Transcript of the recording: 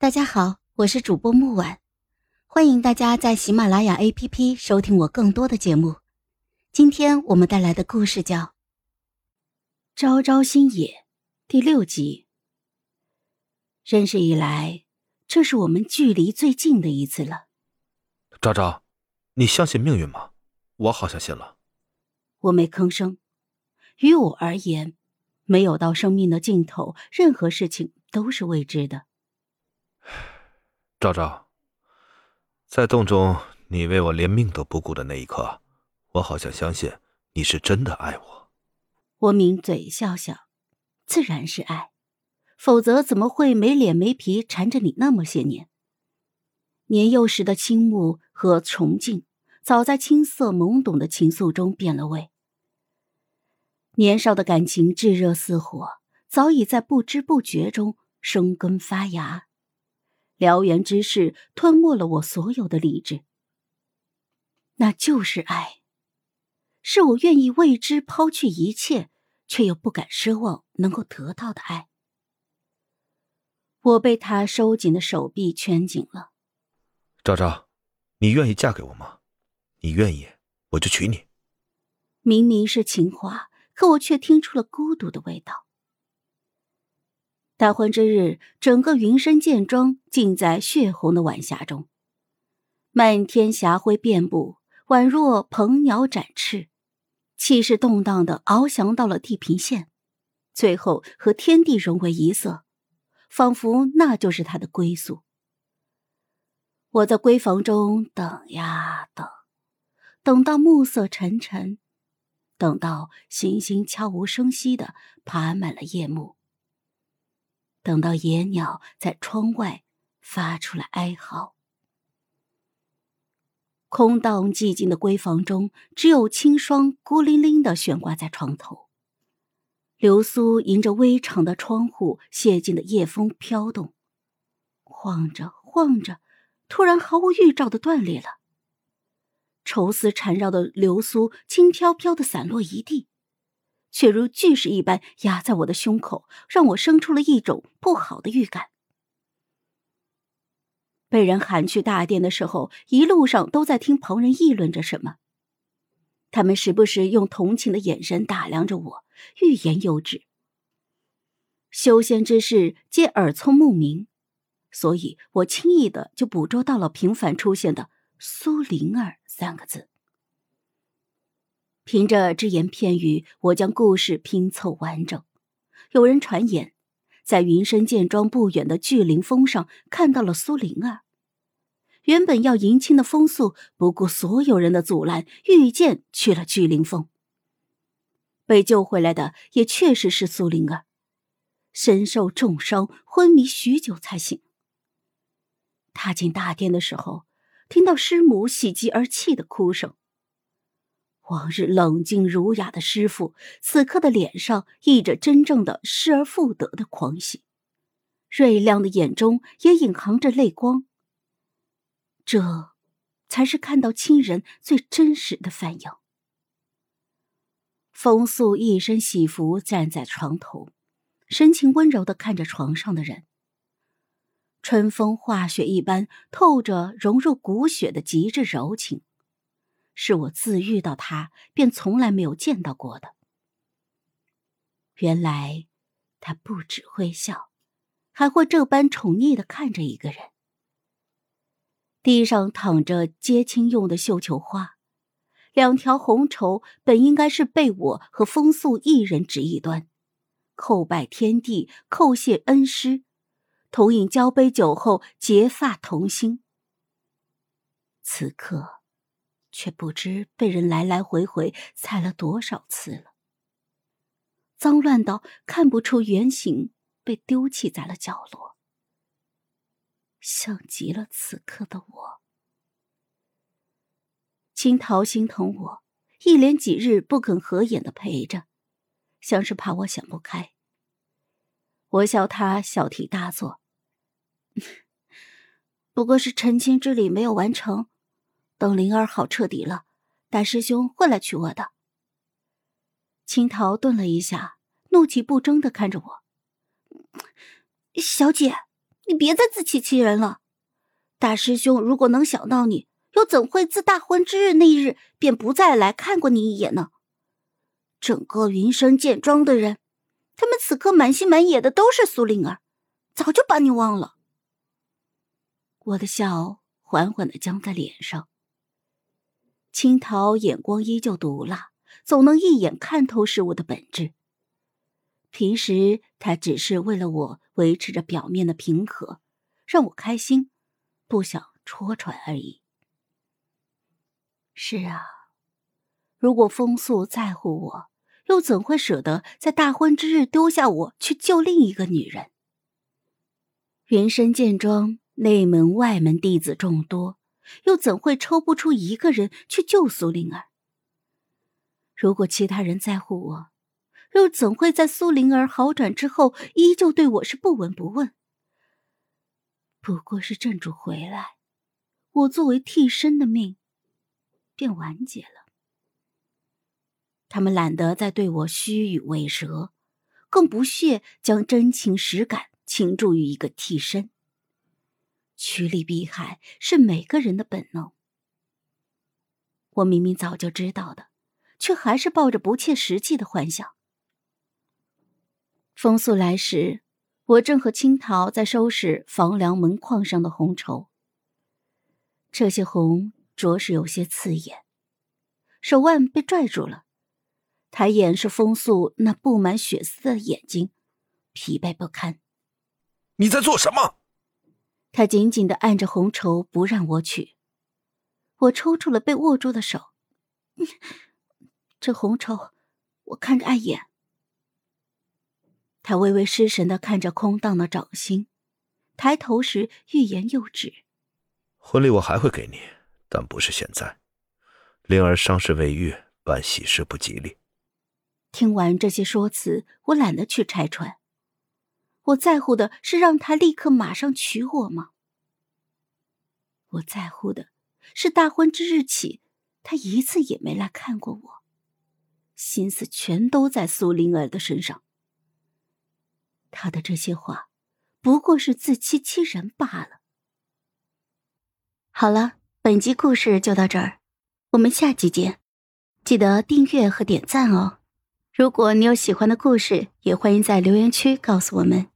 大家好，我是主播木婉，欢迎大家在喜马拉雅 APP 收听我更多的节目。今天我们带来的故事叫《朝朝新野》第六集。认识以来，这是我们距离最近的一次了。昭昭，你相信命运吗？我好像信了。我没吭声。于我而言，没有到生命的尽头，任何事情都是未知的。昭昭，在洞中你为我连命都不顾的那一刻，我好像相信你是真的爱我。我抿嘴笑笑，自然是爱，否则怎么会没脸没皮缠着你那么些年？年幼时的倾慕和崇敬，早在青涩懵懂的情愫中变了味。年少的感情炙热似火，早已在不知不觉中生根发芽。燎原之势吞没了我所有的理智，那就是爱，是我愿意为之抛去一切，却又不敢奢望能够得到的爱。我被他收紧的手臂圈紧了。昭昭，你愿意嫁给我吗？你愿意，我就娶你。明明是情话，可我却听出了孤独的味道。大婚之日，整个云深剑庄尽在血红的晚霞中，漫天霞辉遍布，宛若鹏鸟展翅，气势动荡的翱翔到了地平线，最后和天地融为一色，仿佛那就是他的归宿。我在闺房中等呀等，等到暮色沉沉，等到星星悄无声息的爬满了夜幕。等到野鸟在窗外发出了哀嚎，空荡寂静的闺房中，只有青霜孤零零的悬挂在床头。流苏迎着微长的窗户，泄尽的夜风飘动，晃着晃着，突然毫无预兆的断裂了。愁丝缠绕的流苏轻飘飘的散落一地。却如巨石一般压在我的胸口，让我生出了一种不好的预感。被人喊去大殿的时候，一路上都在听旁人议论着什么。他们时不时用同情的眼神打量着我，欲言又止。修仙之事皆耳聪目明，所以我轻易的就捕捉到了频繁出现的“苏灵儿”三个字。凭着只言片语，我将故事拼凑完整。有人传言，在云深剑庄不远的聚灵峰上看到了苏灵儿。原本要迎亲的风素不顾所有人的阻拦，御剑去了聚灵峰。被救回来的也确实是苏灵儿，身受重伤，昏迷许久才醒。踏进大殿的时候，听到师母喜极而泣的哭声。往日冷静儒雅的师傅，此刻的脸上溢着真正的失而复得的狂喜，锐亮的眼中也隐含着泪光。这，才是看到亲人最真实的反应。风素一身喜服站在床头，神情温柔的看着床上的人。春风化雪一般，透着融入骨血的极致柔情。是我自遇到他便从来没有见到过的。原来，他不只会笑，还会这般宠溺的看着一个人。地上躺着接亲用的绣球花，两条红绸本应该是被我和风素一人执一端，叩拜天地，叩谢恩师，同饮交杯酒后结发同心。此刻。却不知被人来来回回踩了多少次了，脏乱到看不出原形，被丢弃在了角落，像极了此刻的我。青桃心疼我，一连几日不肯合眼的陪着，像是怕我想不开。我笑他小题大做，不过是成亲之礼没有完成。等灵儿好彻底了，大师兄会来娶我的。青桃顿了一下，怒气不争的看着我：“小姐，你别再自欺欺人了。大师兄如果能想到你，又怎会自大婚之日那日便不再来看过你一眼呢？整个云深剑庄的人，他们此刻满心满眼的都是苏灵儿，早就把你忘了。我的笑缓缓的僵在脸上。青桃眼光依旧毒辣，总能一眼看透事物的本质。平时他只是为了我维持着表面的平和，让我开心，不想戳穿而已。是啊，如果风素在乎我，又怎会舍得在大婚之日丢下我去救另一个女人？云深剑庄内门外门弟子众多，又怎会抽不出一个人去救苏灵儿？如果其他人在乎我，又怎会在苏灵儿好转之后，依旧对我是不闻不问？不过是镇主回来，我作为替身的命便完结了。他们懒得再对我虚与委蛇，更不屑将真情实感倾注于一个替身。趋利避害是每个人的本能，我明明早就知道的，却还是抱着不切实际的幻想。风速来时，我正和青桃在收拾房梁门框上的红绸。这些红着实有些刺眼，手腕被拽住了，抬眼是风速那布满血丝的眼睛，疲惫不堪。你在做什么？他紧紧的按着红绸不让我取，我抽出了被握住的手。这红绸，我看着碍眼。他微微失神的看着空荡的掌心，抬头时欲言又止。婚礼我还会给你，但不是现在。灵儿伤势未愈，办喜事不吉利。听完这些说辞，我懒得去拆穿。我在乎的是让他立刻马上娶我吗？我在乎的是大婚之日起，他一次也没来看过我，心思全都在苏灵儿的身上。他的这些话，不过是自欺欺人罢了。好了，本集故事就到这儿，我们下集见，记得订阅和点赞哦。如果你有喜欢的故事，也欢迎在留言区告诉我们。